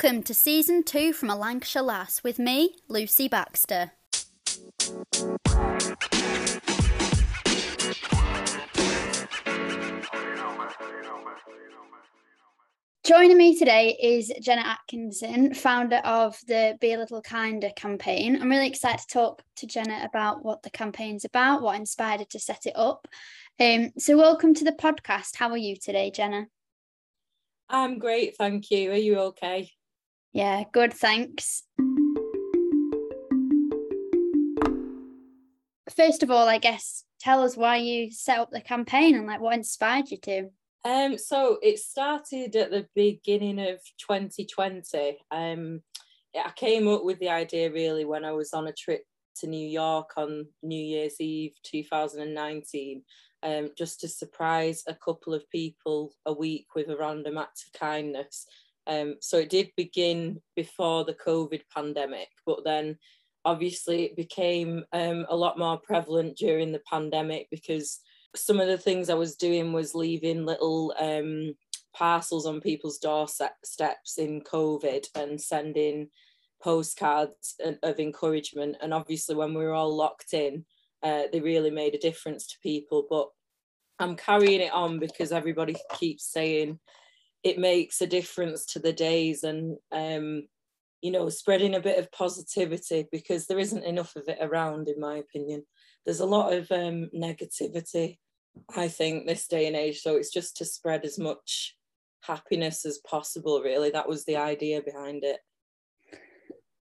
Welcome to season two from a Lancashire Lass with me, Lucy Baxter. Joining me today is Jenna Atkinson, founder of the Be a Little Kinder campaign. I'm really excited to talk to Jenna about what the campaign's about, what inspired her to set it up. Um, so, welcome to the podcast. How are you today, Jenna? I'm great, thank you. Are you okay? Yeah, good, thanks. First of all, I guess tell us why you set up the campaign and like what inspired you to. Um, so it started at the beginning of 2020. Um, I came up with the idea really when I was on a trip to New York on New Year's Eve 2019, um, just to surprise a couple of people a week with a random act of kindness. Um, so it did begin before the COVID pandemic, but then obviously it became um, a lot more prevalent during the pandemic because some of the things I was doing was leaving little um, parcels on people's doorsteps in COVID and sending postcards of encouragement. And obviously, when we were all locked in, uh, they really made a difference to people. But I'm carrying it on because everybody keeps saying it makes a difference to the days and um, you know spreading a bit of positivity because there isn't enough of it around in my opinion. There's a lot of um, negativity i think this day and age so it's just to spread as much happiness as possible really. That was the idea behind it.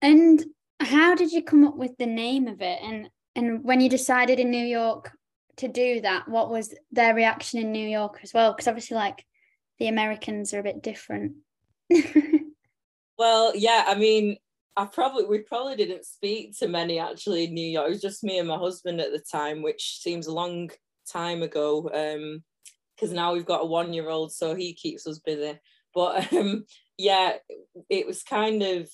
And how did you come up with the name of it? And and when you decided in new york to do that what was their reaction in new york as well? Because obviously like the americans are a bit different well yeah i mean I probably we probably didn't speak to many actually in New York. It was just me and my husband at the time, which seems a long time ago. Um, because now we've got a one year old, so he keeps us busy. But um, yeah, it was kind of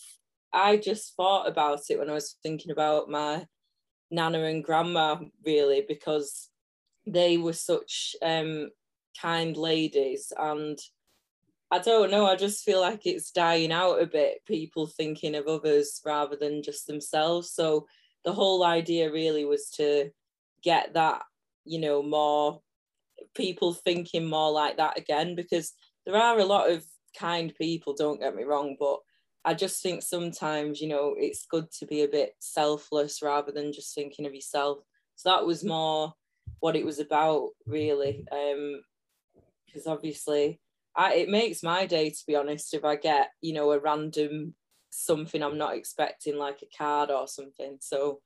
I just thought about it when I was thinking about my nana and grandma really because they were such um kind ladies and I don't know. I just feel like it's dying out a bit, people thinking of others rather than just themselves. So the whole idea really was to get that, you know, more people thinking more like that again, because there are a lot of kind people, don't get me wrong, but I just think sometimes, you know, it's good to be a bit selfless rather than just thinking of yourself. So that was more what it was about, really. Um, because obviously I, it makes my day to be honest if I get you know a random something I'm not expecting like a card or something. So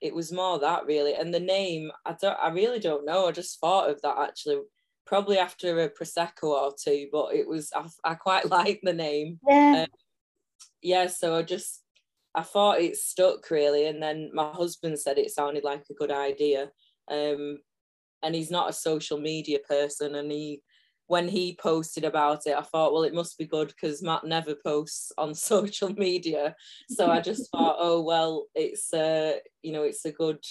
it was more that really. And the name I don't I really don't know. I just thought of that actually probably after a prosecco or two but it was I, I quite like the name. Yeah. Um, yeah so I just I thought it stuck really. And then my husband said it sounded like a good idea. Um and he's not a social media person and he when he posted about it, I thought, well, it must be good because Matt never posts on social media. So I just thought, oh well, it's a you know, it's a good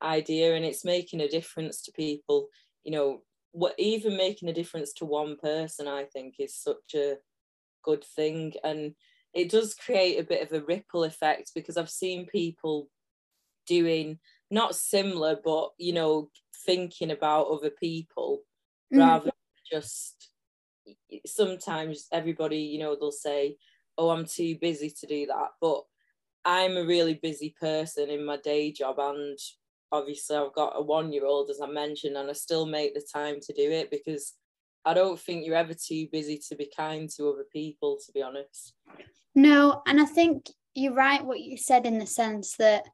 idea and it's making a difference to people. You know, what even making a difference to one person, I think, is such a good thing. And it does create a bit of a ripple effect because I've seen people doing not similar, but you know, thinking about other people mm. rather just sometimes everybody, you know, they'll say, Oh, I'm too busy to do that. But I'm a really busy person in my day job and obviously I've got a one year old as I mentioned and I still make the time to do it because I don't think you're ever too busy to be kind to other people to be honest. No, and I think you're right what you said in the sense that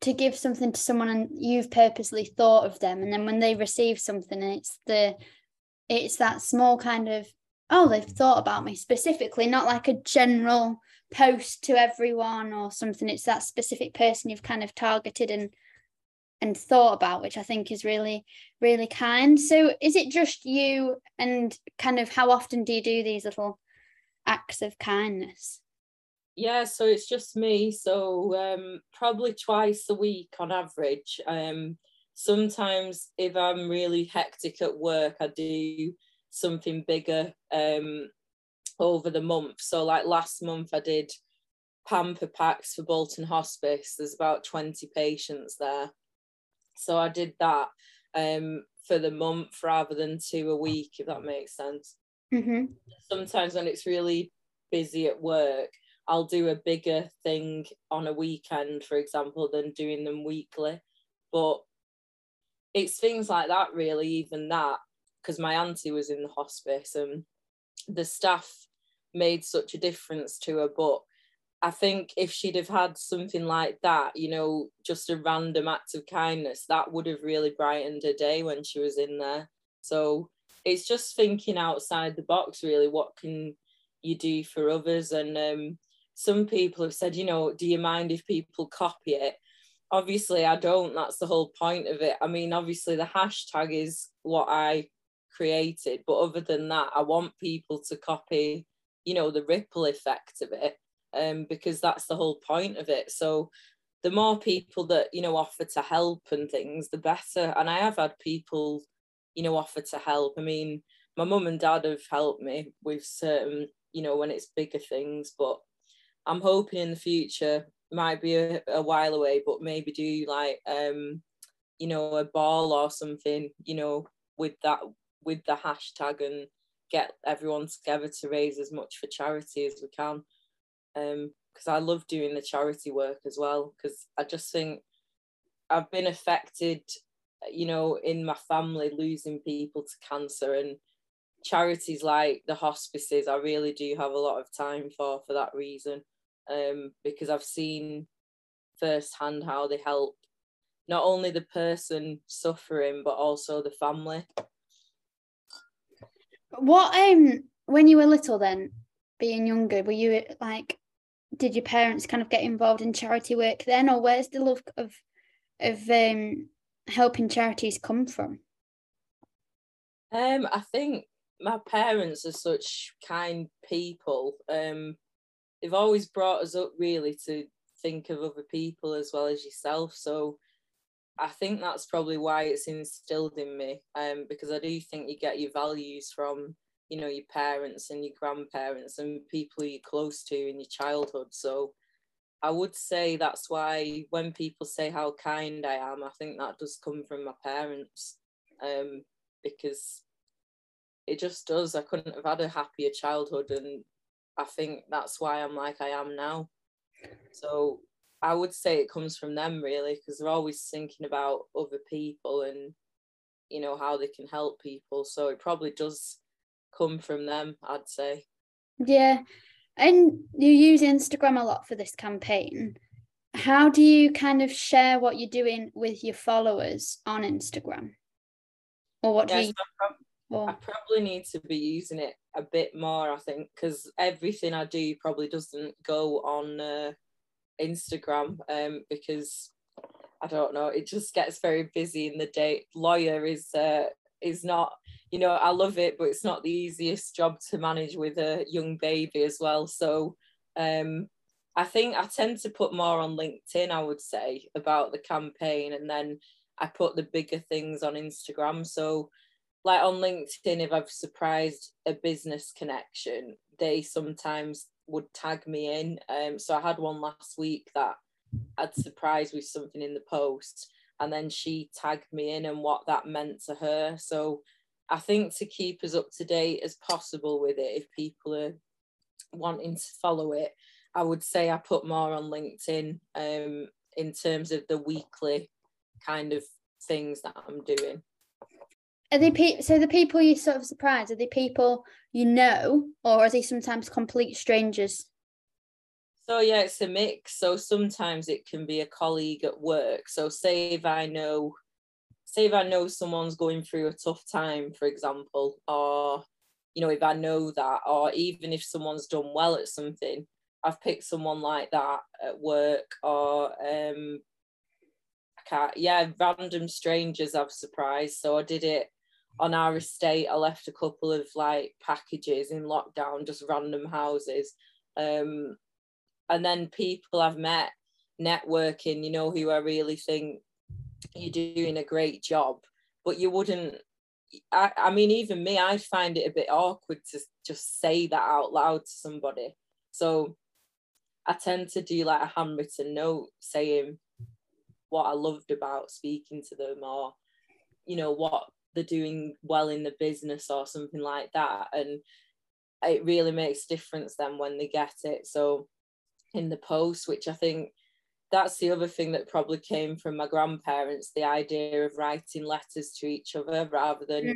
to give something to someone and you've purposely thought of them and then when they receive something it's the it's that small kind of oh they've thought about me specifically not like a general post to everyone or something. It's that specific person you've kind of targeted and and thought about which i think is really really kind. So is it just you and kind of how often do you do these little acts of kindness? Yeah so it's just me. So um probably twice a week on average um sometimes if I'm really hectic at work, I do something bigger. Um, over the month. So like last month I did pamper packs for Bolton Hospice. There's about 20 patients there. So I did that um, for the month rather than two a week, if that makes sense. Mm-hmm. Sometimes when it's really busy at work, I'll do a bigger thing on a weekend, for example, than doing them weekly. But it's things like that, really, even that, because my auntie was in the hospice and the staff made such a difference to her. But I think if she'd have had something like that, you know, just a random act of kindness, that would have really brightened her day when she was in there. So it's just thinking outside the box, really. What can you do for others? And um, some people have said, you know, do you mind if people copy it? Obviously, I don't. That's the whole point of it. I mean, obviously, the hashtag is what I created, but other than that, I want people to copy, you know, the ripple effect of it um, because that's the whole point of it. So the more people that you know offer to help and things, the better. And I have had people, you know, offer to help. I mean, my mum and dad have helped me with certain, you know, when it's bigger things. But I'm hoping in the future, might be a, a while away, but maybe do like, um, you know, a ball or something, you know, with that with the hashtag and get everyone together to raise as much for charity as we can. Um because I love doing the charity work as well because I just think I've been affected you know in my family losing people to cancer and charities like the hospices I really do have a lot of time for for that reason um because I've seen firsthand how they help not only the person suffering but also the family. What um when you were little then being younger were you like did your parents kind of get involved in charity work then or where's the love of of um, helping charities come from? Um i think my parents are such kind people um they've always brought us up really to think of other people as well as yourself. So i think that's probably why it's instilled in me um because i do think you get your values from you know your parents and your grandparents and people you're close to in your childhood. So i would say that's why when people say how kind i am i think that does come from my parents um, because it just does. I couldn't have had a happier childhood and i think that's why i'm like i am now so i would say it comes from them really because they're always thinking about other people and you know how they can help people so it probably does come from them, I'd say. Yeah. And you use Instagram a lot for this campaign. How do you kind of share what you're doing with your followers on Instagram? Or what do yes, you I, I probably need to be using it a bit more, I think, because everything I do probably doesn't go on uh, Instagram um, because I don't know, it just gets very busy in the day. Lawyer is uh, is not you know, I love it, but it's not the easiest job to manage with a young baby as well. So um, I think I tend to put more on LinkedIn, I would say, about the campaign, and then I put the bigger things on Instagram. So, like on LinkedIn, if I've surprised a business connection, they sometimes would tag me in. Um, so I had one last week that I'd surprised with something in the post, and then she tagged me in and what that meant to her. So I think to keep as up to date as possible with it, if people are wanting to follow it, I would say I put more on LinkedIn um, in terms of the weekly kind of things that I'm doing. Are they pe- so the people you sort of surprised? Are they people you know, or are they sometimes complete strangers? So yeah, it's a mix. So sometimes it can be a colleague at work. So say if I know say if I know someone's going through a tough time, for example, or you know, if I know that, or even if someone's done well at something, I've picked someone like that at work, or um, I can't, yeah, random strangers I've surprised. So I did it on our estate. I left a couple of like packages in lockdown, just random houses, um, and then people I've met networking, you know, who I really think you're doing a great job but you wouldn't I, I mean, even me, I'd find it a bit awkward to just say that out loud to somebody. So I tend to do like a handwritten note saying what I loved about speaking to them or, you know, what they're doing well in the business or something like that. And it really makes difference then when they get it. So in the post, which I think that's the other thing that probably came from my grandparents the idea of writing letters to each other rather than mm.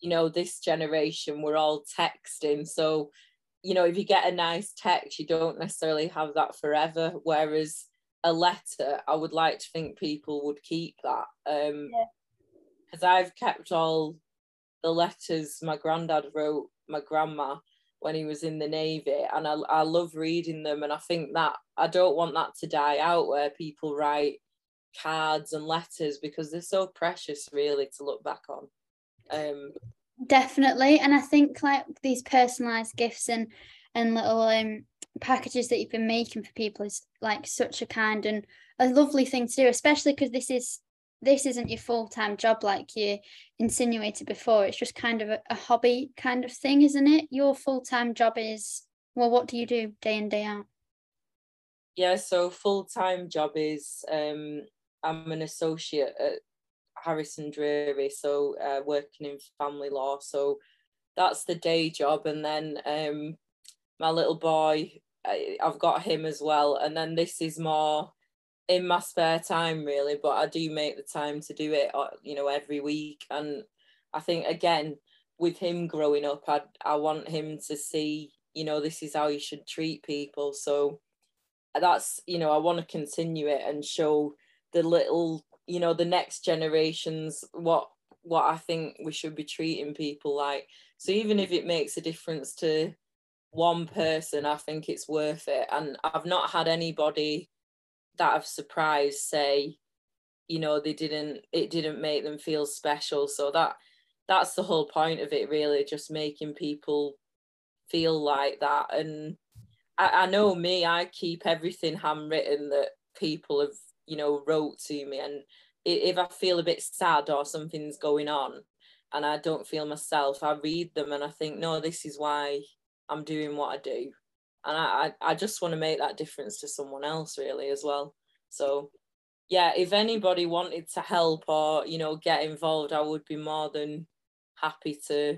you know this generation we're all texting so you know if you get a nice text you don't necessarily have that forever whereas a letter i would like to think people would keep that um because i've kept all the letters my granddad wrote my grandma when he was in the navy and I, I love reading them and i think that i don't want that to die out where people write cards and letters because they're so precious really to look back on. Um definitely and i think like these personalized gifts and and little um packages that you've been making for people is like such a kind and a lovely thing to do especially because this is this isn't your full-time job like you insinuated before. It's just kind of a, a hobby kind of thing isn't it? Your full-time job is well what do you do day in day out? Yeah so full-time job is um i'm an associate at harrison drury so uh, working in family law. So that's the day job. And then um my little boy I, i've got him as well. And then this is more in my spare time really but i do make the time to do it uh, you know every week. And i think again with him growing up i i want him to see you know this is how you should treat people. So that's you know i want to continue it and show the little you know the next generations what what i think we should be treating people like. So even if it makes a difference to one person i think it's worth it. And i've not had anybody that have surprised say you know they didn't it didn't make them feel special. So that that's the whole point of it really just making people feel like that. And I, I know me i keep everything handwritten that people have you know wrote to me. And if i feel a bit sad or something's going on and i don't feel myself i read them and i think no this is why i'm doing what i do and I, I just want to make that difference to someone else really as well. So yeah if anybody wanted to help or you know get involved i would be more than happy to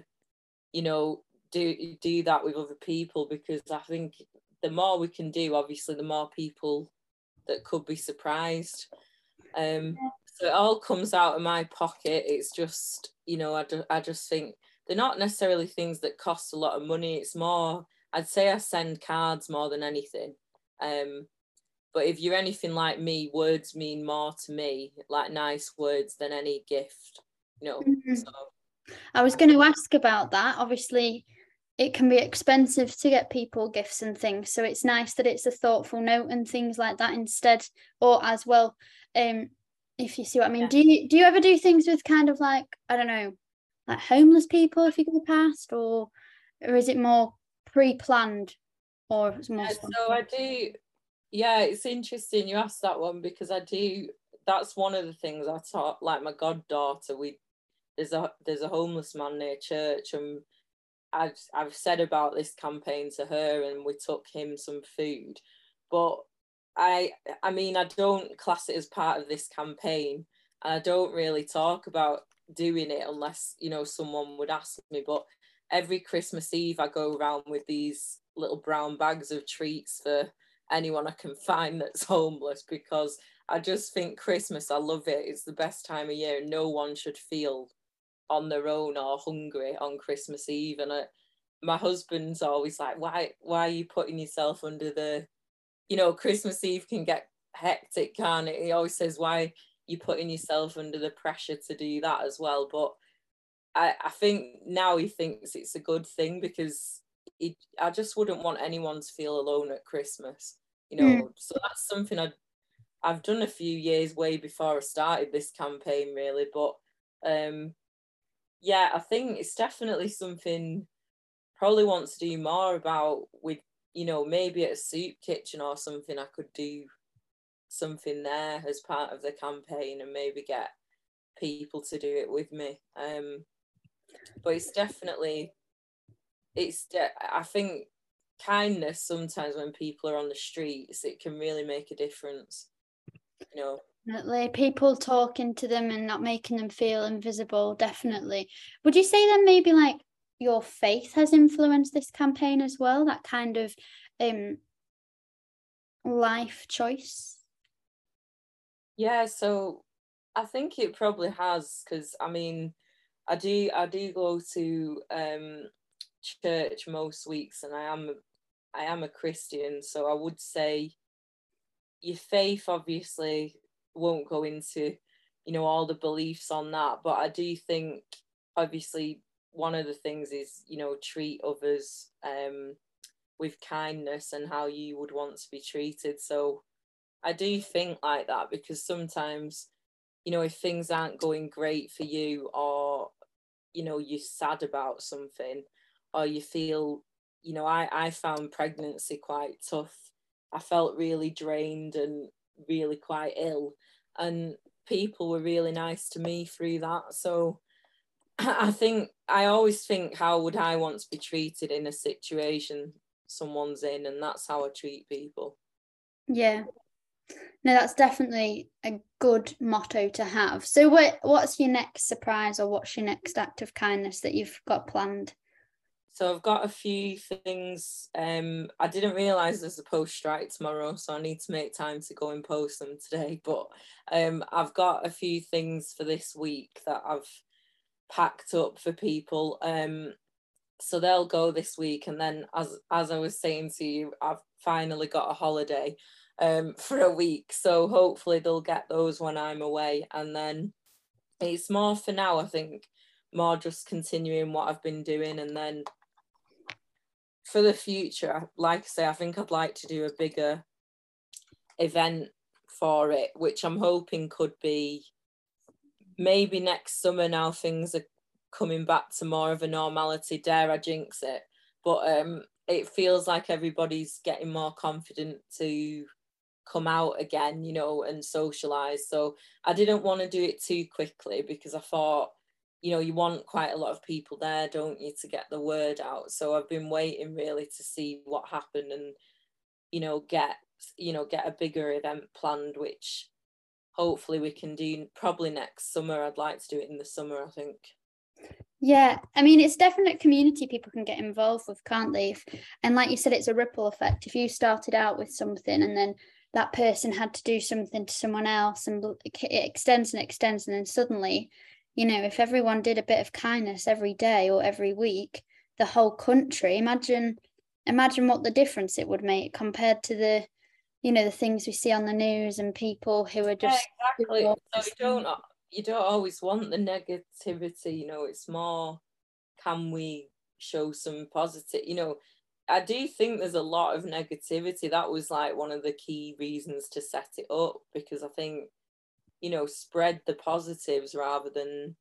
you know do do that with other people because i think the more we can do obviously the more people that could be surprised. Um so it all comes out of my pocket. It's just you know I, do, I just think they're not necessarily things that cost a lot of money. It's more I'd say I send cards more than anything. Um, but if you're anything like me, words mean more to me, like nice words, than any gift. You know. Mm-hmm. So, I was going to ask about that. Obviously, it can be expensive to get people gifts and things, so it's nice that it's a thoughtful note and things like that instead, or as well. Um, if you see what I mean, yeah. do you do you ever do things with kind of like I don't know, like homeless people if you go past, or or is it more pre-planned or more yeah, so i do yeah it's interesting you asked that one because i do that's one of the things i taught like my goddaughter we there's a there's a homeless man near church and I've I've said about this campaign to her and we took him some food but I I mean I don't class it as part of this campaign and I don't really talk about doing it unless you know someone would ask me but every Christmas Eve, I go around with these little brown bags of treats for anyone I can find that's homeless because I just think Christmas, I love it. It's the best time of year. No one should feel on their own or hungry on Christmas Eve. And I, my husband's always like, why, why are you putting yourself under the, you know, Christmas Eve can get hectic, can't it? He always says, why you putting yourself under the pressure to do that as well. But I, I think now he thinks it's a good thing because he, I just wouldn't want anyone to feel alone at Christmas, you know. Mm. So that's something I I've done a few years way before I started this campaign, really. But um, yeah, I think it's definitely something probably want to do more about with you know maybe at a soup kitchen or something. I could do something there as part of the campaign and maybe get people to do it with me. Um, but it's definitely it's de- I think kindness sometimes when people are on the streets it can really make a difference you know Definitely. People talking to them and not making them feel invisible, definitely. Would you say then maybe like your faith has influenced this campaign as well? That kind of um life choice? Yeah, so I think it probably has because I mean I do I do go to um church most weeks and I am I am a Christian, so I would say your faith obviously won't go into you know all the beliefs on that but i do think obviously one of the things is you know treat others um with kindness and how you would want to be treated. So i do think like that because sometimes you know if things aren't going great for you or you know you're sad about something or you feel you know i i found pregnancy quite tough. I felt really drained and really quite ill and people were really nice to me through that. So i think i always think how would i want to be treated in a situation someone's in and that's how i treat people. Yeah no that's definitely a good motto to have so what what's your next surprise or what's your next act of kindness that you've got planned so I've got a few things. Um, I didn't realise there's a post strike tomorrow, so I need to make time to go and post them today. But um, I've got a few things for this week that I've packed up for people. Um, so they'll go this week, and then as as I was saying to you, I've finally got a holiday um, for a week. So hopefully they'll get those when I'm away, and then it's more for now. I think more just continuing what I've been doing, and then for the future, like I say, I think I'd like to do a bigger event for it, which I'm hoping could be maybe next summer now things are coming back to more of a normality. Dare I jinx it? But um, it feels like everybody's getting more confident to come out again, you know, and socialize. So I didn't want to do it too quickly because I thought you know you want quite a lot of people there don't you to get the word out? So i've been waiting really to see what happened and you know get you know get a bigger event planned which hopefully we can do probably next summer. I'd like to do it in the summer i think. Yeah i mean it's definite community people can get involved with can't they? And like you said it's a ripple effect. If you started out with something and then that person had to do something to someone else and it extends and extends and then suddenly you know if everyone did a bit of kindness every day or every week the whole country imagine imagine what the difference it would make compared to the you know the things we see on the news and people who are just yeah, exactly so you don't you don't always want the negativity you know it's more can we show some positive you know i do think there's a lot of negativity. That was like one of the key reasons to set it up because i think you know spread the positives rather than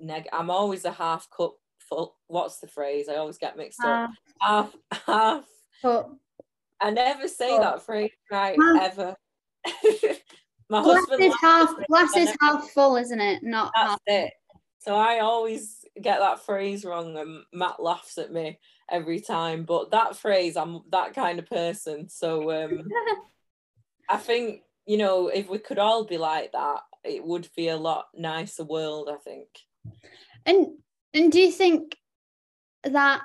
neg i'm always a half cup full what's the phrase? I always get mixed up. Half. Half i never say that phrase right half. ever. My glass husband is half glass is half full isn't it? Not that's half. it. So i always get that phrase wrong and matt laughs at me every time but that phrase i'm that kind of person so um i think you know, if we could all be like that, it would be a lot nicer world, I think. And and do you think that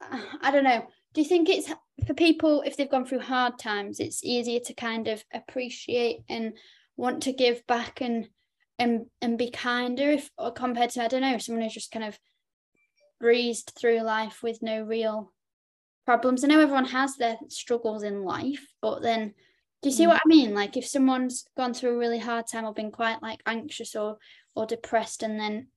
I don't know, do you think it's for people if they've gone through hard times, it's easier to kind of appreciate and want to give back and and and be kinder if or compared to I don't know, someone who's just kind of breezed through life with no real problems. I know everyone has their struggles in life, but then do you see mm. what I mean? Like if someone's gone through a really hard time or been quite like anxious or or depressed and then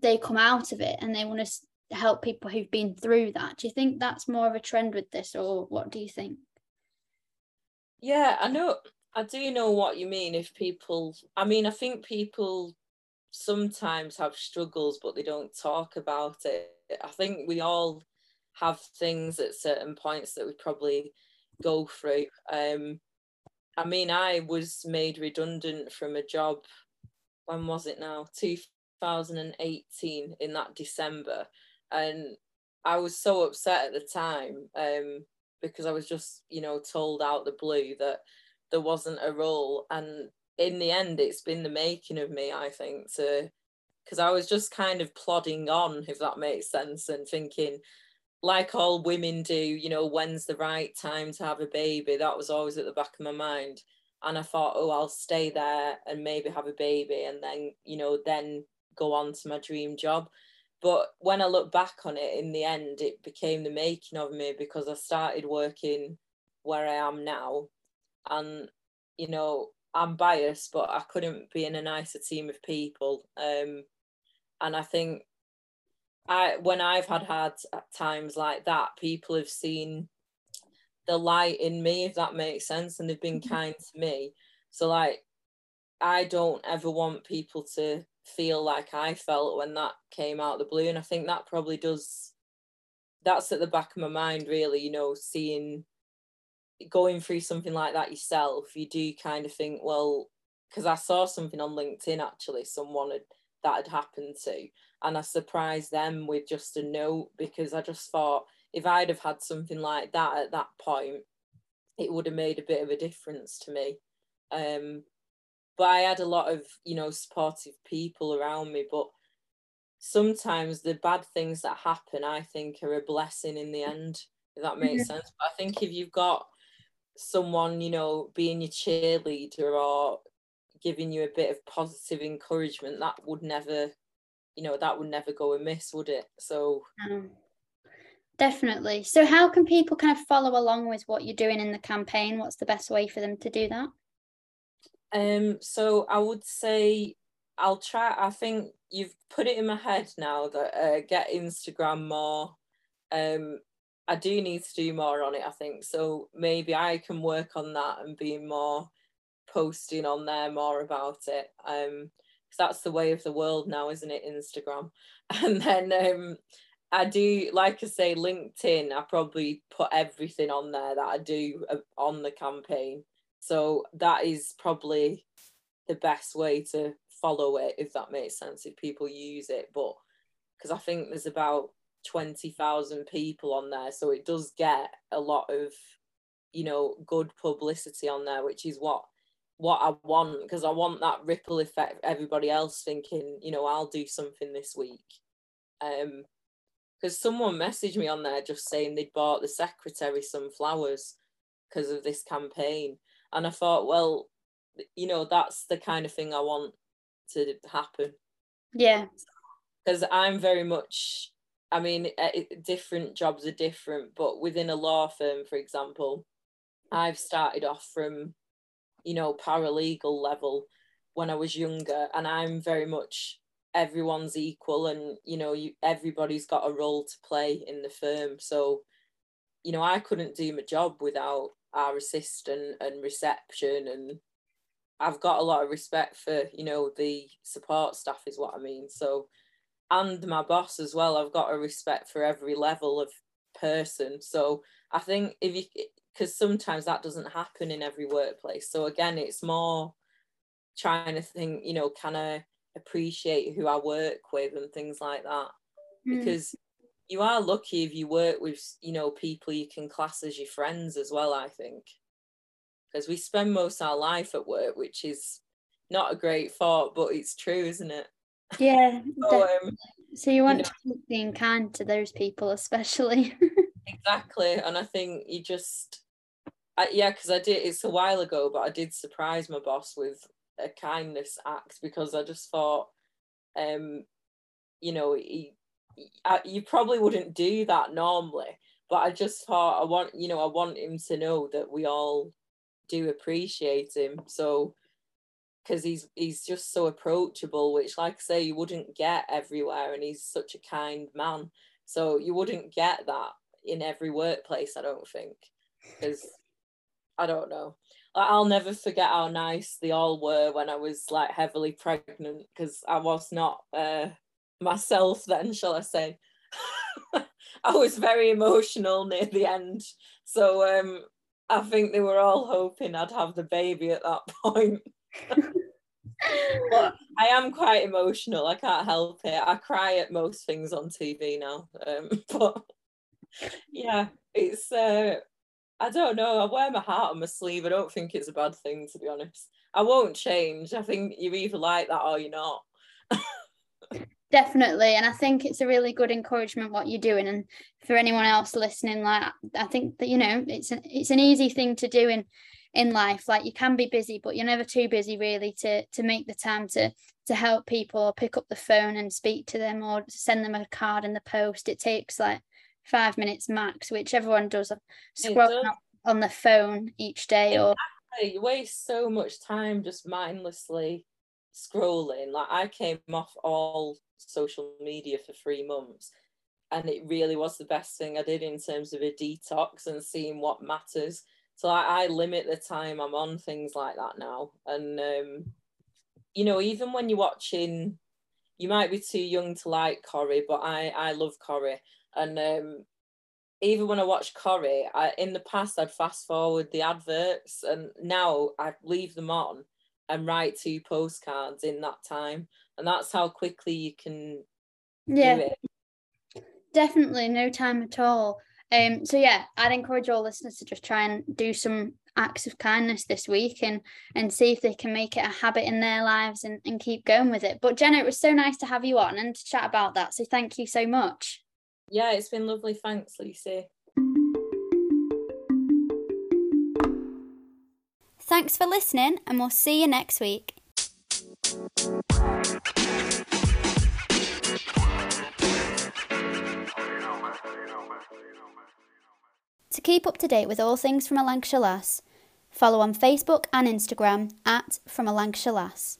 they come out of it and they want to help people who've been through that. Do you think that's more of a trend with this or what do you think? Yeah, I know I do know what you mean if people I mean I think people sometimes have struggles but they don't talk about it. I think we all have things at certain points that we probably go through. Um I mean, I was made redundant from a job. When was it now? 2018 in that December, and I was so upset at the time um, because I was just, you know, told out the blue that there wasn't a role, and in the end, it's been the making of me. I think to because I was just kind of plodding on, if that makes sense, and thinking, like all women do, you know, when's the right time to have a baby? That was always at the back of my mind. And I thought, oh, I'll stay there and maybe have a baby and then, you know, then go on to my dream job. But when I look back on it, in the end, it became the making of me because I started working where I am now. And, you know, I'm biased, but I couldn't be in a nicer team of people. Um, and I think I when I've had hard times like that, people have seen the light in me, if that makes sense, and they've been mm-hmm. kind to me. So like, I don't ever want people to feel like I felt when that came out the blue, and I think that probably does. That's at the back of my mind, really. You know, seeing going through something like that yourself, you do kind of think, well, because I saw something on LinkedIn actually, someone had that had happened to, and I surprised them with just a note because I just thought if I'd have had something like that at that point, it would have made a bit of a difference to me. Um, but I had a lot of you know supportive people around me, but sometimes the bad things that happen, I think, are a blessing in the end. If that makes sense. But I think if you've got someone, you know, being your cheerleader or giving you a bit of positive encouragement, that would never, you know, that would never go amiss, would it? So um, definitely. So how can people kind of follow along with what you're doing in the campaign? What's the best way for them to do that? Um, so I would say I'll try. I think you've put it in my head now that uh, get Instagram more. Um, I do need to do more on it. I think so. Maybe I can work on that and be more posting on there more about it. Um, because that's the way of the world now, isn't it? Instagram, and then um, I do like I say LinkedIn. I probably put everything on there that I do uh, on the campaign. So that is probably the best way to follow it, if that makes sense, if people use it. But because I think there's about 20,000 people on there. So it does get a lot of, you know, good publicity on there, which is what what I want because I want that ripple effect everybody else thinking, you know, I'll do something this week. Um because someone messaged me on there just saying they'd bought the secretary some flowers because of this campaign. And I thought, well, you know, that's the kind of thing I want to happen. Yeah. Because I'm very much I mean, eh, different jobs are different, but within a law firm, for example, I've started off from, you know, paralegal level when I was younger, and I'm very much everyone's equal, and you know, you everybody's got a role to play in the firm. So, you know, I couldn't do my job without our assistant and reception, and I've got a lot of respect for you know the support staff, is what I mean. So and my boss as well. I've got a respect for every level of person. So I think if you, because sometimes that doesn't happen in every workplace. So again, it's more trying to think, you know, can I appreciate who I work with and things like that? Mm. Because you are lucky if you work with, you know, people you can class as your friends as well, I think. Because we spend most of our life at work, which is not a great thought, but it's true, isn't it? Yeah. so, um, so you want you know, to keep being kind to those people, especially. exactly, and I think you just, I, yeah, because I did. It's a while ago, but I did surprise my boss with a kindness act because I just thought, um, you know, he, I, you probably wouldn't do that normally, but I just thought I want, you know, I want him to know that we all do appreciate him. So because he's he's just so approachable, which, like I say, you wouldn't get everywhere, and he's such a kind man. So you wouldn't get that in every workplace, I don't think, because I don't know. I'll never forget how nice they all were when I was like heavily pregnant, because I was not uh, myself then, shall I say. I was very emotional near the end, so um, I think they were all hoping I'd have the baby at that point. But I am quite emotional. I can't help it. I cry at most things on TV now. Um, but yeah, it's uh, I don't know. I wear my heart on my sleeve. I don't think it's a bad thing to be honest. I won't change. I think you're either like that or you're not. Definitely, and I think it's a really good encouragement what you're doing. And for anyone else listening, like I think that you know it's an it's an easy thing to do in in life. Like you can be busy, but you're never too busy really to to make the time to to help people or pick up the phone and speak to them or send them a card in the post. It takes like five minutes max, which everyone does scrolling on the phone each day or you waste so much time just mindlessly scrolling. Like I came off all social media for three months and it really was the best thing I did in terms of a detox and seeing what matters. So I, I limit the time I'm on things like that now. And um, you know, even when you're watching, you might be too young to like Corrie, but I I love Corrie. And um, even when I watch Corrie, I, in the past I'd fast forward the adverts, and now I leave them on and write two postcards in that time, and that's how quickly you can. Yeah, definitely no time at all. Um, so yeah, I'd encourage all listeners to just try and do some acts of kindness this week and and see if they can make it a habit in their lives and, and keep going with it. But Jenna, it was so nice to have you on and to chat about that. So thank you so much. Yeah, it's been lovely. Thanks, Lucy. Thanks for listening, and we'll see you next week. To keep up to date with all things from a Lancashire Lass, follow on Facebook and Instagram at From a Lancashire Lass.